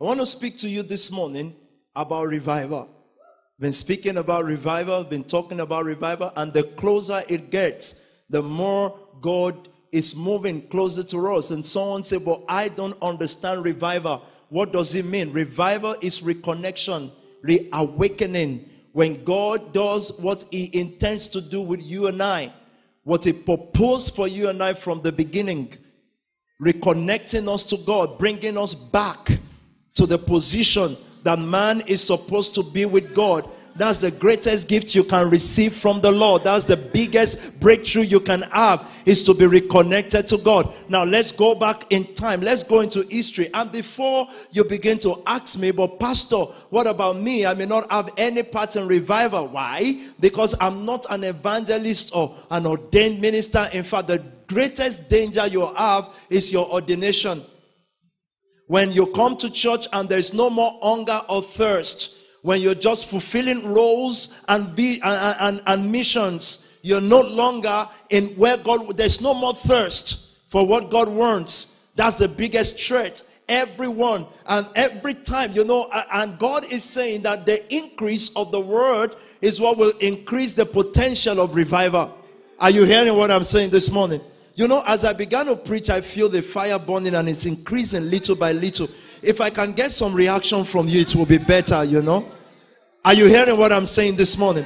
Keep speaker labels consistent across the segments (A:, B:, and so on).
A: I want to speak to you this morning about revival. Been speaking about revival, been talking about revival, and the closer it gets, the more God is moving closer to us. And someone say, But I don't understand revival. What does it mean? Revival is reconnection, reawakening. When God does what He intends to do with you and I, what He proposed for you and I from the beginning, reconnecting us to God, bringing us back to the position that man is supposed to be with God. That's the greatest gift you can receive from the Lord. That's the biggest breakthrough you can have is to be reconnected to God. Now let's go back in time. Let's go into history. And before you begin to ask me, but pastor, what about me? I may not have any part in revival. Why? Because I'm not an evangelist or an ordained minister. In fact, the greatest danger you have is your ordination. When you come to church and there's no more hunger or thirst, when you're just fulfilling roles and, and, and, and missions, you're no longer in where God, there's no more thirst for what God wants. That's the biggest threat. Everyone and every time, you know, and God is saying that the increase of the word is what will increase the potential of revival. Are you hearing what I'm saying this morning? You know, as I began to preach, I feel the fire burning and it's increasing little by little. If I can get some reaction from you, it will be better, you know. Are you hearing what I'm saying this morning?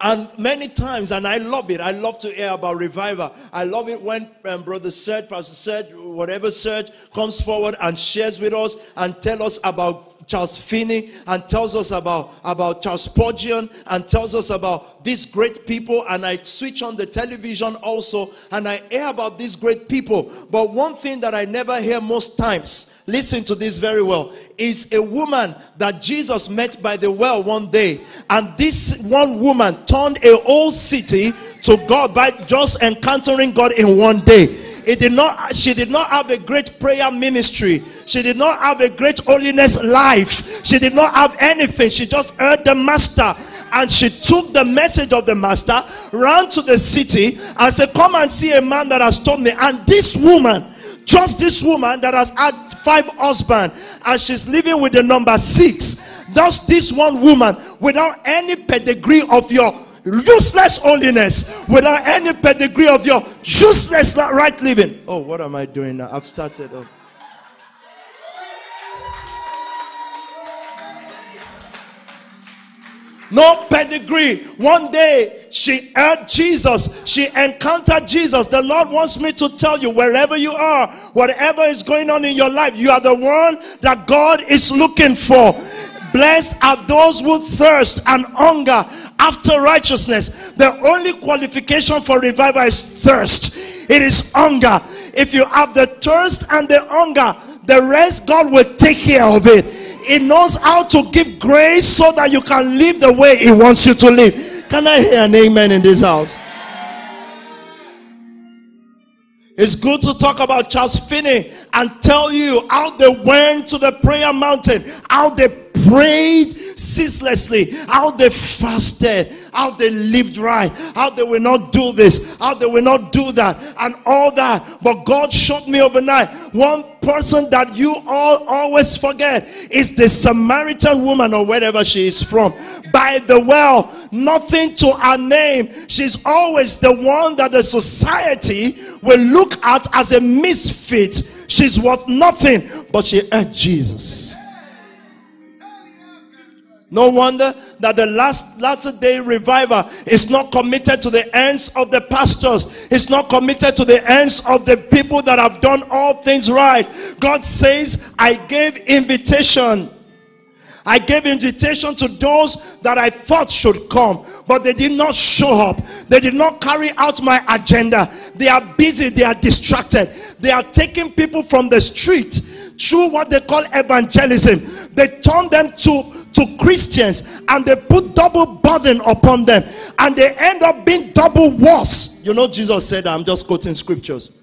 A: And many times, and I love it. I love to hear about revival. I love it when um, Brother Serge, Pastor Serge, whatever Serge comes forward and shares with us and tell us about Charles Finney and tells us about, about Charles Spurgeon and tells us about these great people. And I switch on the television also and I hear about these great people. But one thing that I never hear most times listen to this very well, is a woman that Jesus met by the well one day. And this one woman turned a whole city to God by just encountering God in one day. It did not, she did not have a great prayer ministry. She did not have a great holiness life. She did not have anything. She just heard the master and she took the message of the master, ran to the city and said, Come and see a man that has told me. And this woman, just this woman that has had five husbands and she's living with the number six. Does this one woman without any pedigree of your useless holiness, without any pedigree of your useless right living? Oh, what am I doing now? I've started. Oh. no pedigree. One day she heard Jesus, she encountered Jesus. The Lord wants me to tell you wherever you are, whatever is going on in your life, you are the one that God is looking for. Blessed are those who thirst and hunger after righteousness. The only qualification for revival is thirst, it is hunger. If you have the thirst and the hunger, the rest God will take care of it. He knows how to give grace so that you can live the way He wants you to live. Can I hear an amen in this house? It's good to talk about Charles Finney and tell you how they went to the prayer mountain, how they prayed ceaselessly, how they fasted, how they lived right, how they will not do this, how they will not do that, and all that. But God showed me overnight one person that you all always forget is the Samaritan woman or wherever she is from. By the well, nothing to her name. She's always the one that the society will look at as a misfit. She's worth nothing, but she had Jesus. No wonder that the last latter day revival is not committed to the ends of the pastors. It's not committed to the ends of the people that have done all things right. God says, I gave invitation. I gave invitation to those that I thought should come, but they did not show up. They did not carry out my agenda. They are busy, they are distracted. They are taking people from the street through what they call evangelism. They turn them to to Christians and they put double burden upon them and they end up being double worse. You know, Jesus said that. I'm just quoting scriptures.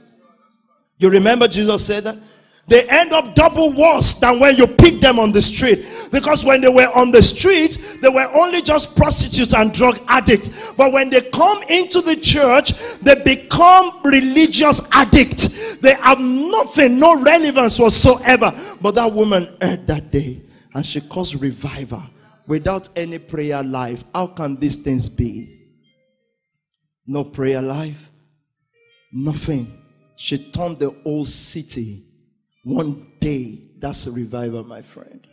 A: You remember Jesus said that? They end up double worse than when you pick them on the street. Because when they were on the street, they were only just prostitutes and drug addicts. But when they come into the church, they become religious addicts. They have nothing, no relevance whatsoever. But that woman heard that day and she caused revival without any prayer life. How can these things be? No prayer life, nothing. She turned the whole city one day. That's a revival, my friend.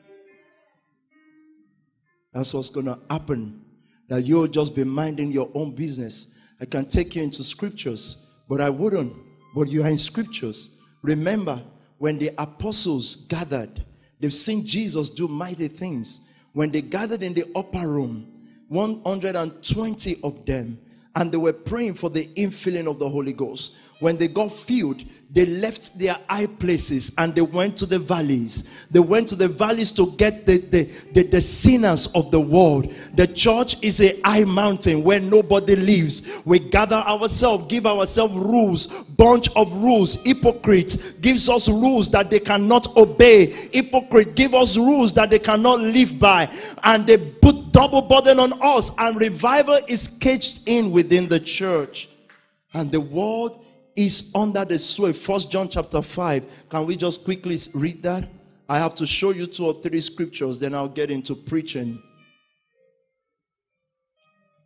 A: That's what's going to happen. That you'll just be minding your own business. I can take you into scriptures, but I wouldn't. But you are in scriptures. Remember, when the apostles gathered, they've seen Jesus do mighty things. When they gathered in the upper room, 120 of them and they were praying for the infilling of the Holy Ghost. When they got filled, they left their high places and they went to the valleys. They went to the valleys to get the, the, the, the sinners of the world. The church is a high mountain where nobody lives. We gather ourselves, give ourselves rules, bunch of rules. Hypocrites gives us rules that they cannot obey. Hypocrite give us rules that they cannot live by. And they put double burden on us and revival is caged in within the church. And the world is under the sway. First John chapter 5. Can we just quickly read that? I have to show you two or three scriptures, then I'll get into preaching.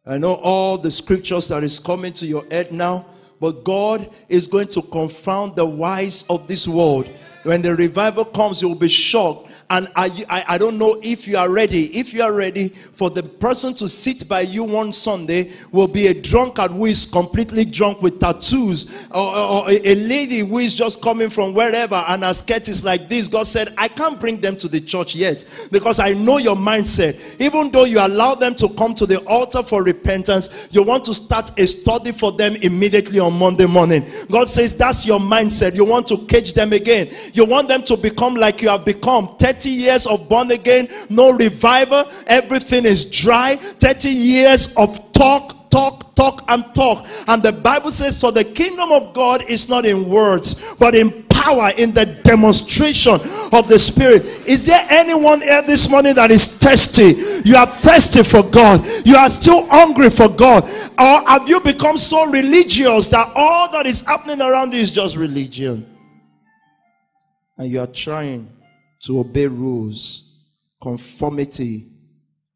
A: I know all the scriptures that is coming to your head now, but God is going to confound the wise of this world. When the revival comes, you will be shocked and I, I, I don't know if you are ready. If you are ready for the person to sit by you one Sunday, will be a drunkard who is completely drunk with tattoos, or, or, or a lady who is just coming from wherever and her skirt is like this. God said, I can't bring them to the church yet because I know your mindset. Even though you allow them to come to the altar for repentance, you want to start a study for them immediately on Monday morning. God says, That's your mindset. You want to cage them again. You want them to become like you have become. 30 years of born again, no revival, everything is dry. 30 years of talk, talk, talk, and talk. And the Bible says, For the kingdom of God is not in words, but in power, in the demonstration of the Spirit. Is there anyone here this morning that is thirsty? You are thirsty for God, you are still hungry for God, or have you become so religious that all that is happening around you is just religion? And you are trying to obey rules, conformity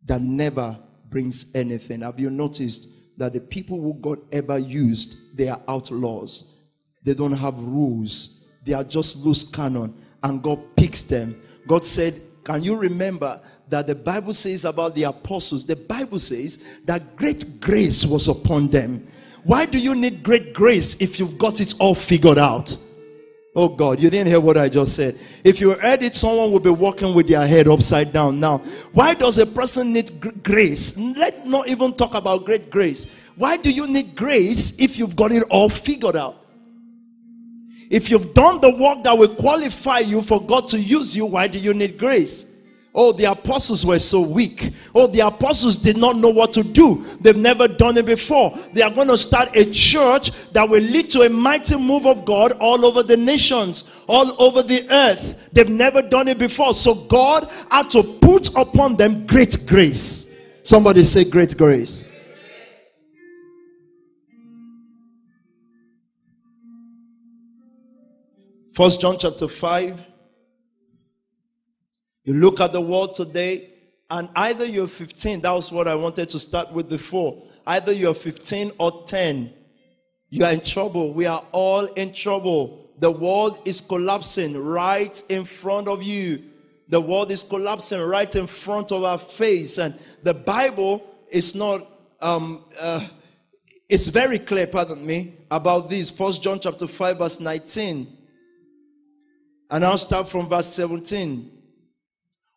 A: that never brings anything. Have you noticed that the people who God ever used, they are outlaws? They don't have rules, they are just loose cannon, and God picks them. God said, can you remember that the Bible says about the apostles? The Bible says that great grace was upon them. Why do you need great grace if you've got it all figured out? Oh God, you didn't hear what I just said. If you heard it, someone will be walking with their head upside down. Now, why does a person need grace? Let not even talk about great grace. Why do you need grace if you've got it all figured out? If you've done the work that will qualify you for God to use you, why do you need grace? Oh, the apostles were so weak. Oh, the apostles did not know what to do. They've never done it before. They are going to start a church that will lead to a mighty move of God all over the nations, all over the earth. They've never done it before. So God had to put upon them great grace. Somebody say, Great grace. First John chapter 5 you look at the world today, and either you're 15, that was what I wanted to start with before. Either you're 15 or 10, you are in trouble. We are all in trouble. The world is collapsing right in front of you. The world is collapsing right in front of our face. And the Bible is not, um, uh, it's very clear, pardon me, about this. First John chapter 5, verse 19. And I'll start from verse 17.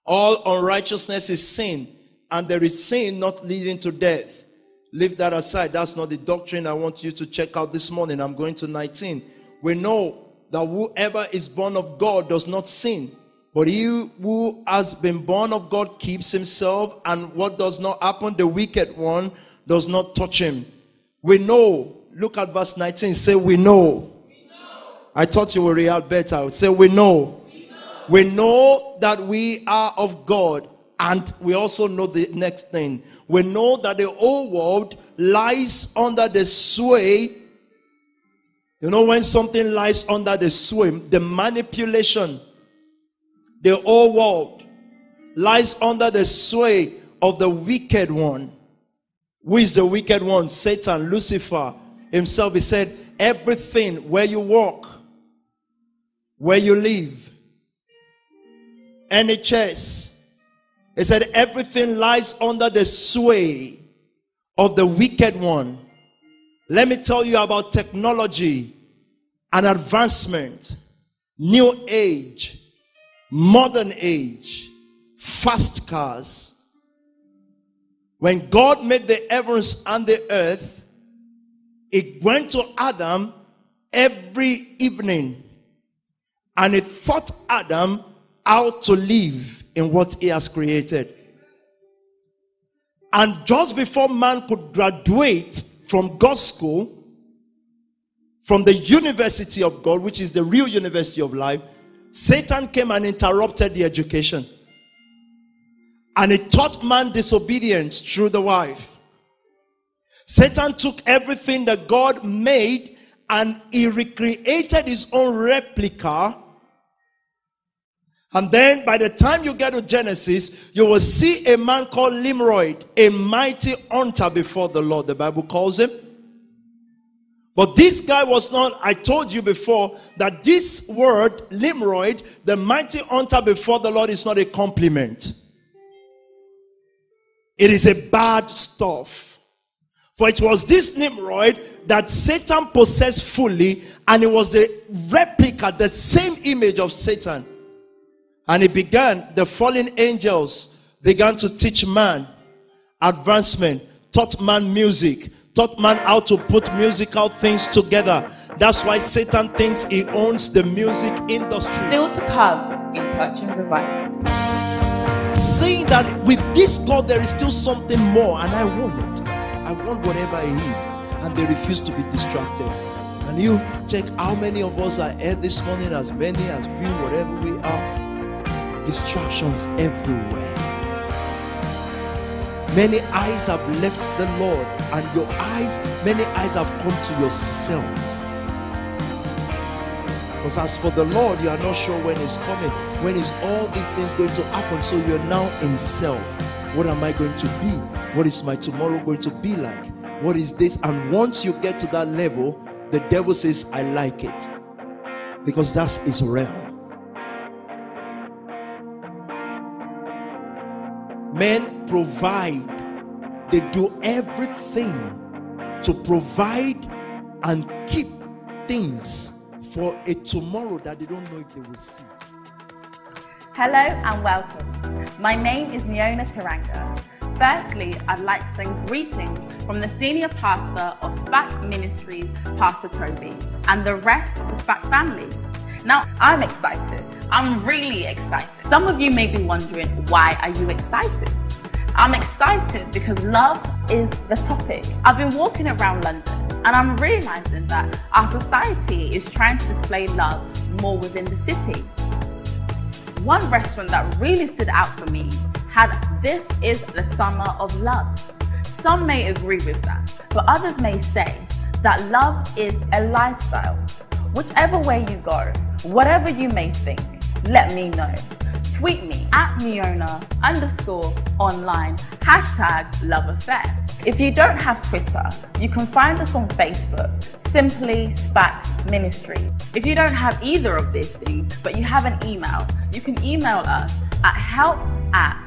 A: All unrighteousness is sin, and there is sin not leading to death. Leave that aside. That's not the doctrine I want you to check out this morning. I'm going to 19. We know that whoever is born of God does not sin. But he who has been born of God keeps himself, and what does not happen, the wicked one does not touch him. We know. Look at verse 19. Say, We know. We know. I thought you would react better. Say, We know. We know that we are of God. And we also know the next thing. We know that the whole world lies under the sway. You know, when something lies under the sway, the manipulation the whole world lies under the sway of the wicked one. Who is the wicked one? Satan, Lucifer himself. He said, Everything where you walk, where you live, NHS. He said, Everything lies under the sway of the wicked one. Let me tell you about technology and advancement, new age, modern age, fast cars. When God made the heavens and the earth, it went to Adam every evening and it taught Adam how to live in what he has created. And just before man could graduate from God's school, from the university of God, which is the real university of life, Satan came and interrupted the education. And he taught man disobedience through the wife. Satan took everything that God made and he recreated his own replica and then by the time you get to Genesis, you will see a man called Nimrod, a mighty hunter before the Lord, the Bible calls him. But this guy was not, I told you before that this word, Nimrod, the mighty hunter before the Lord, is not a compliment. It is a bad stuff. For it was this Nimrod that Satan possessed fully, and it was the replica, the same image of Satan. And it began, the fallen angels began to teach man advancement, taught man music, taught man how to put musical things together. That's why Satan thinks he owns the music industry.
B: Still to come in Touch and Revival.
A: Saying that with this God there is still something more, and I want it. I want whatever it is. And they refuse to be distracted. And you check how many of us are here this morning, as many as we, whatever we are distractions everywhere. Many eyes have left the Lord, and your eyes, many eyes have come to yourself. Because as for the Lord, you are not sure when He's coming, when is all these things going to happen. So you're now in self. What am I going to be? What is my tomorrow going to be like? What is this? And once you get to that level, the devil says, I like it. Because that's his realm. Men provide, they do everything to provide and keep things for a tomorrow that they don't know if they will see.
B: Hello and welcome. My name is Neona Taranga. Firstly, I'd like to send greetings from the senior pastor of SPAC Ministries, Pastor Toby, and the rest of the SPAC family. Now, I'm excited. I'm really excited. Some of you may be wondering, why are you excited? I'm excited because love is the topic. I've been walking around London and I'm realizing that our society is trying to display love more within the city. One restaurant that really stood out for me had This is the Summer of Love. Some may agree with that, but others may say that love is a lifestyle. Whichever way you go, whatever you may think, let me know. Tweet me at Neona underscore online hashtag love affair. If you don't have Twitter, you can find us on Facebook, simply SPAC Ministry. If you don't have either of these things, but you have an email, you can email us at help at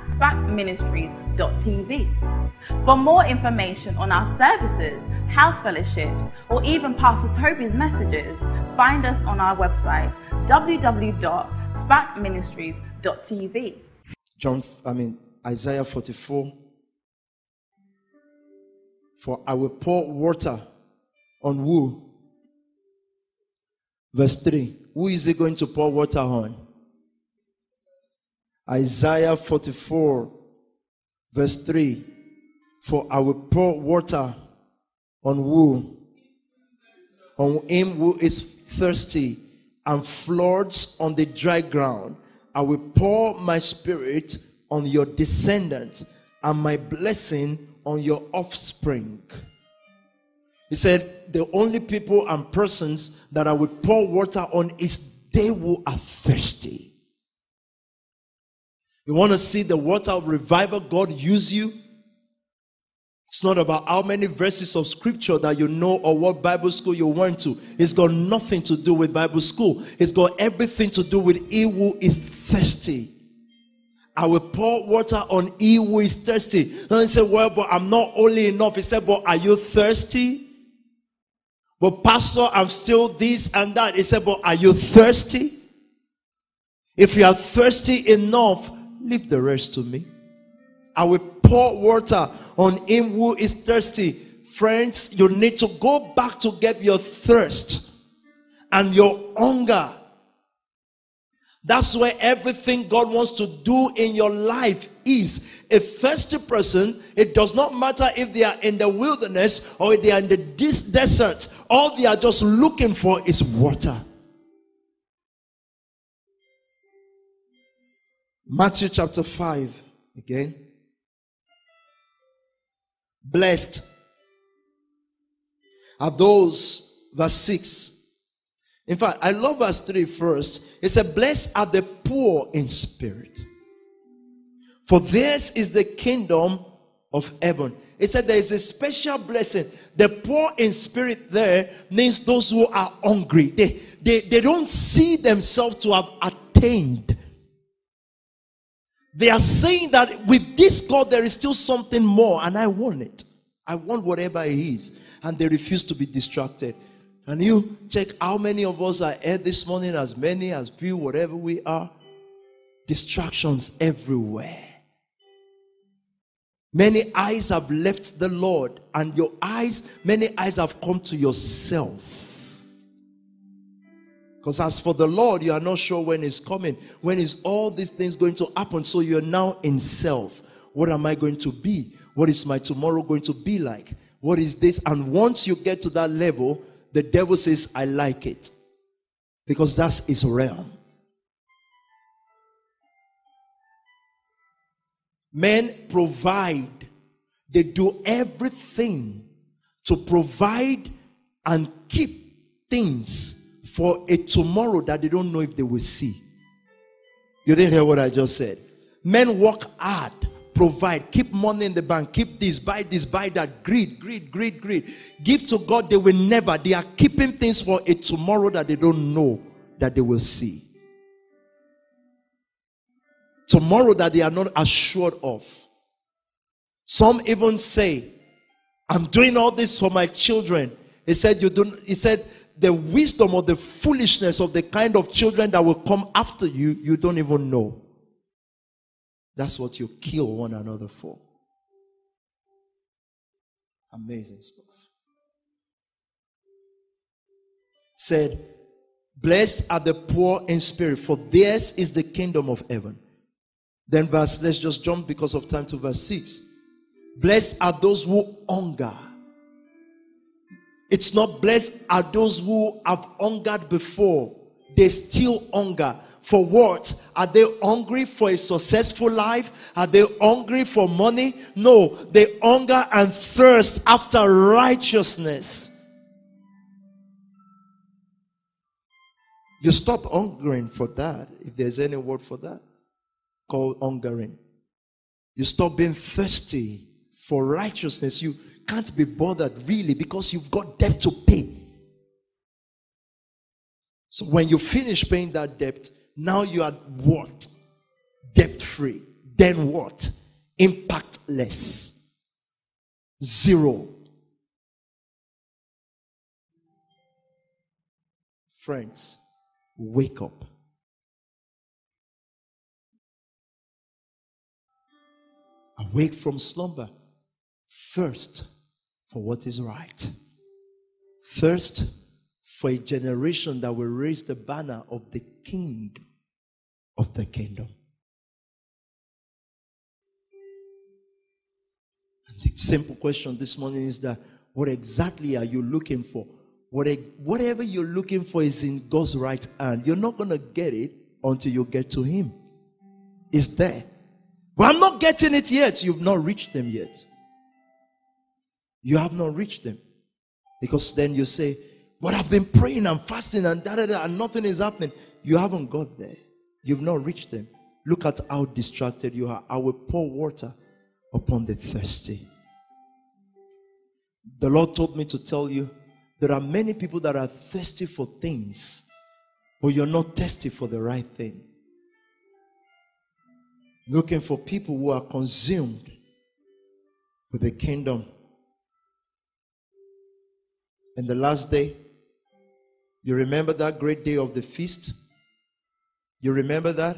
B: spacministries.tv. For more information on our services, house fellowships, or even Pastor Toby's messages, find us on our website www.spacministries.tv.
A: John, I mean, Isaiah 44. For I will pour water on who? Verse 3. Who is he going to pour water on? Isaiah 44, verse 3. For I will pour water on who? On him who is thirsty and floods on the dry ground. I will pour my spirit on your descendants and my blessing on your offspring. He said, The only people and persons that I will pour water on is they who are thirsty. You want to see the water of revival God use you? It's not about how many verses of scripture that you know or what Bible school you went to. It's got nothing to do with Bible school. It's got everything to do with he who is thirsty. I will pour water on he who is thirsty. And he said, Well, but I'm not only enough. He said, But are you thirsty? But Pastor, I'm still this and that. He said, But are you thirsty? If you are thirsty enough, leave the rest to me. I will pour water on him who is thirsty. Friends, you need to go back to get your thirst and your hunger. That's where everything God wants to do in your life is. A thirsty person, it does not matter if they are in the wilderness or if they are in the desert, all they are just looking for is water. Matthew chapter 5 again. Blessed are those, verse 6. In fact, I love verse 3 first. It said, Blessed are the poor in spirit, for theirs is the kingdom of heaven. It said there is a special blessing. The poor in spirit there means those who are hungry. They, they, they don't see themselves to have attained. They are saying that with this God there is still something more, and I want it. I want whatever it is. And they refuse to be distracted. Can you check how many of us are here this morning? As many as few, whatever we are. Distractions everywhere. Many eyes have left the Lord, and your eyes, many eyes have come to yourself. Because as for the Lord, you are not sure when He's coming. When is all these things going to happen? So you're now in self. What am I going to be? What is my tomorrow going to be like? What is this? And once you get to that level, the devil says, I like it. Because that's his realm. Men provide, they do everything to provide and keep things for a tomorrow that they don't know if they will see. You didn't hear what I just said. Men work hard provide, keep money in the bank, keep this, buy this, buy that. Greed, greed, greed, greed. Give to God, they will never. They are keeping things for a tomorrow that they don't know that they will see. Tomorrow that they are not assured of. Some even say, I'm doing all this for my children. He said, You don't, he said, the wisdom or the foolishness of the kind of children that will come after you, you don't even know. That's what you kill one another for. Amazing stuff. Said, Blessed are the poor in spirit, for theirs is the kingdom of heaven. Then, verse, let's just jump because of time to verse 6. Blessed are those who hunger. It's not blessed are those who have hungered before they still hunger. For what? Are they hungry for a successful life? Are they hungry for money? No, they hunger and thirst after righteousness. You stop hungering for that, if there's any word for that, called hungering. You stop being thirsty for righteousness. You can't be bothered really because you've got debt to pay. So when you finish paying that debt, now you are what? Debt free. Then what? Impactless. Zero. Friends, wake up. Awake from slumber. Thirst for what is right. Thirst for a generation that will raise the banner of the king of the kingdom. And the simple question this morning is that what exactly are you looking for? What, whatever you're looking for is in God's right hand. You're not going to get it until you get to Him. It's there. But I'm not getting it yet. You've not reached them yet. You have not reached them. Because then you say, but I've been praying and fasting and da da da, and nothing is happening. You haven't got there. You've not reached them. Look at how distracted you are. I will pour water upon the thirsty. The Lord told me to tell you there are many people that are thirsty for things, but you're not thirsty for the right thing. Looking for people who are consumed with the kingdom. In the last day, you remember that great day of the feast? You remember that?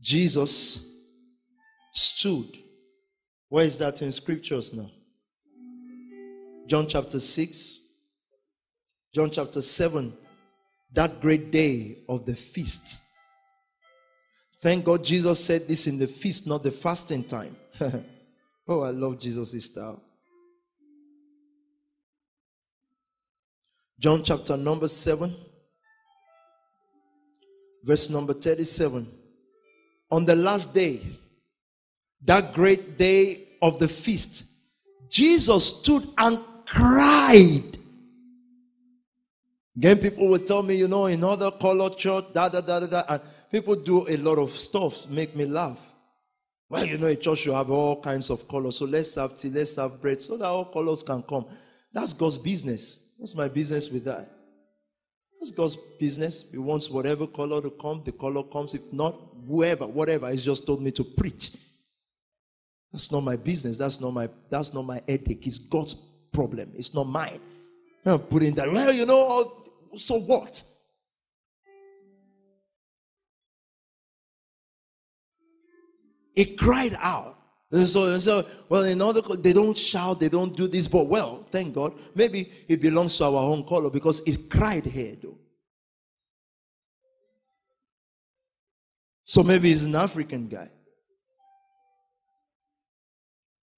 A: Jesus stood. Where is that in scriptures now? John chapter 6, John chapter 7, that great day of the feast. Thank God Jesus said this in the feast, not the fasting time. oh, I love Jesus' style. John chapter number 7, verse number 37. On the last day, that great day of the feast, Jesus stood and cried. Again, people will tell me, you know, in other color church, da da da da da, and people do a lot of stuff, make me laugh. Well, you know, a church should have all kinds of colors. So let's have tea, let's have bread, so that all colors can come. That's God's business. What's my business with that? That's God's business. He wants whatever color to come, the color comes. If not, whoever, whatever. He's just told me to preach. That's not my business. That's not my that's not my headache. It's God's problem. It's not mine. I'm putting that. Well, you know, so what? He cried out. And so, and so, well, in other they don't shout, they don't do this, but well, thank God. Maybe it belongs to our own color because it cried here, though. So maybe he's an African guy.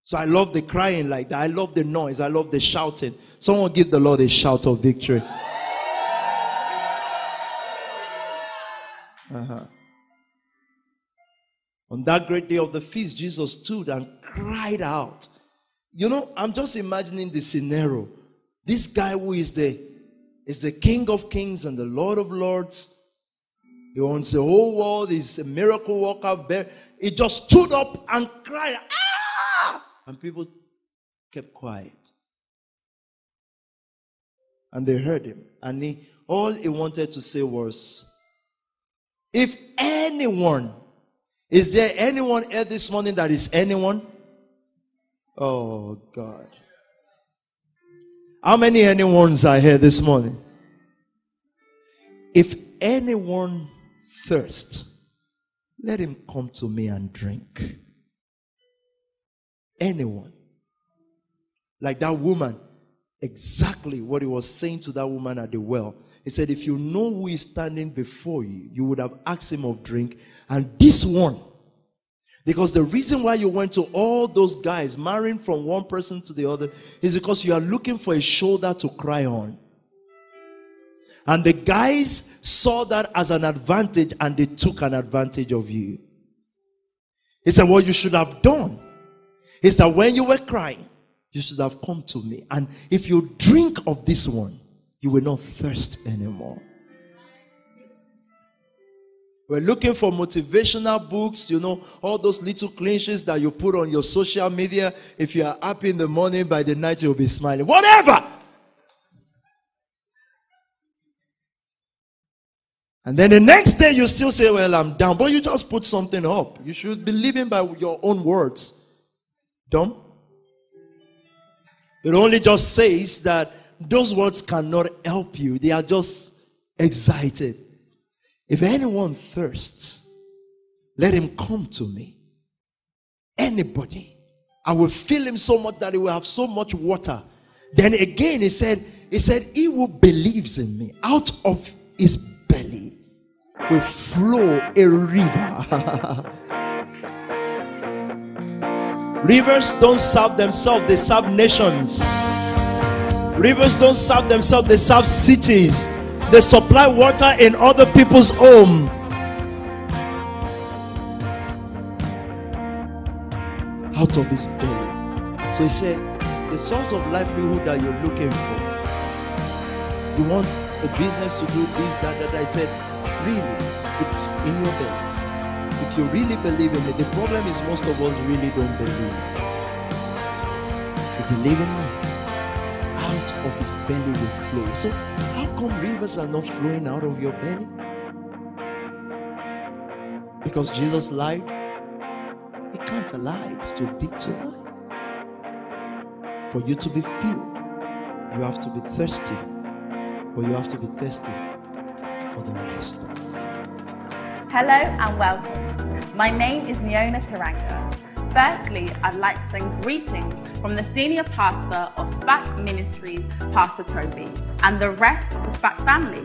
A: So I love the crying like that. I love the noise. I love the shouting. Someone give the Lord a shout of victory. Uh-huh. On that great day of the feast, Jesus stood and cried out. You know, I'm just imagining the scenario. This guy who is the is the King of Kings and the Lord of Lords. He owns the whole world. He's a miracle worker. He just stood up and cried, ah! And people kept quiet. And they heard him. And he, all he wanted to say was, if anyone is there anyone here this morning that is anyone? Oh, God. How many anyones are here this morning? If anyone thirst, let him come to me and drink. Anyone. Like that woman, exactly what he was saying to that woman at the well. He said, If you know who is standing before you, you would have asked him of drink. And this one, because the reason why you went to all those guys marrying from one person to the other is because you are looking for a shoulder to cry on. And the guys saw that as an advantage and they took an advantage of you. He said, What you should have done is that when you were crying, you should have come to me. And if you drink of this one, you will not thirst anymore. We're looking for motivational books, you know, all those little clinches that you put on your social media. If you are happy in the morning, by the night you'll be smiling. Whatever! And then the next day you still say, Well, I'm down. But you just put something up. You should be living by your own words. Dumb. It only just says that those words cannot help you. They are just excited. If anyone thirsts, let him come to me. Anybody. I will fill him so much that he will have so much water. Then again, he said, He said, He who believes in me, out of his belly will flow a river. Rivers don't serve themselves, they serve nations. Rivers don't serve themselves, they serve cities. They supply water in other people's home. Out of his belly. So he said, the source of livelihood that you're looking for. You want a business to do this, that, that. I said, really, it's in your belly. If you really believe in me, the problem is most of us really don't believe. If you believe in me, out of his belly will flow. So, how come rivers are not flowing out of your belly? Because Jesus lied? He can't lie, it's too big to lie. For you to be filled, you have to be thirsty, but you have to be thirsty for the rest.
B: Hello and welcome. My name is Neona Taranga. Firstly, I'd like to send greetings from the senior pastor of SPAC Ministries, Pastor Toby, and the rest of the SPAC family.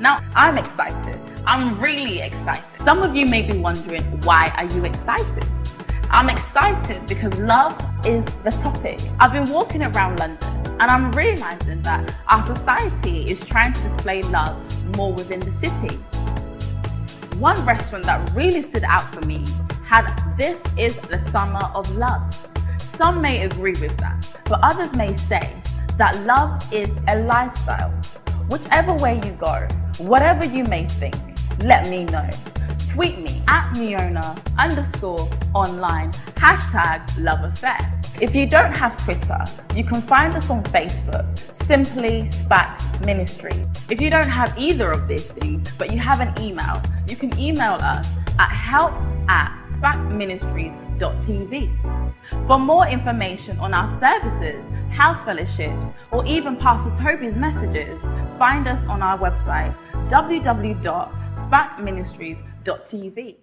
B: Now, I'm excited. I'm really excited. Some of you may be wondering, why are you excited? I'm excited because love is the topic. I've been walking around London and I'm realizing that our society is trying to display love more within the city. One restaurant that really stood out for me had This is the Summer of Love. Some may agree with that, but others may say that love is a lifestyle. Whichever way you go, whatever you may think, let me know tweet me at Neona underscore online hashtag love affair. If you don't have Twitter, you can find us on Facebook, simply SPAC Ministry. If you don't have either of these things, but you have an email, you can email us at help at spacministries.tv. For more information on our services, house fellowships, or even Pastor Toby's messages, find us on our website www.spacministries.tv.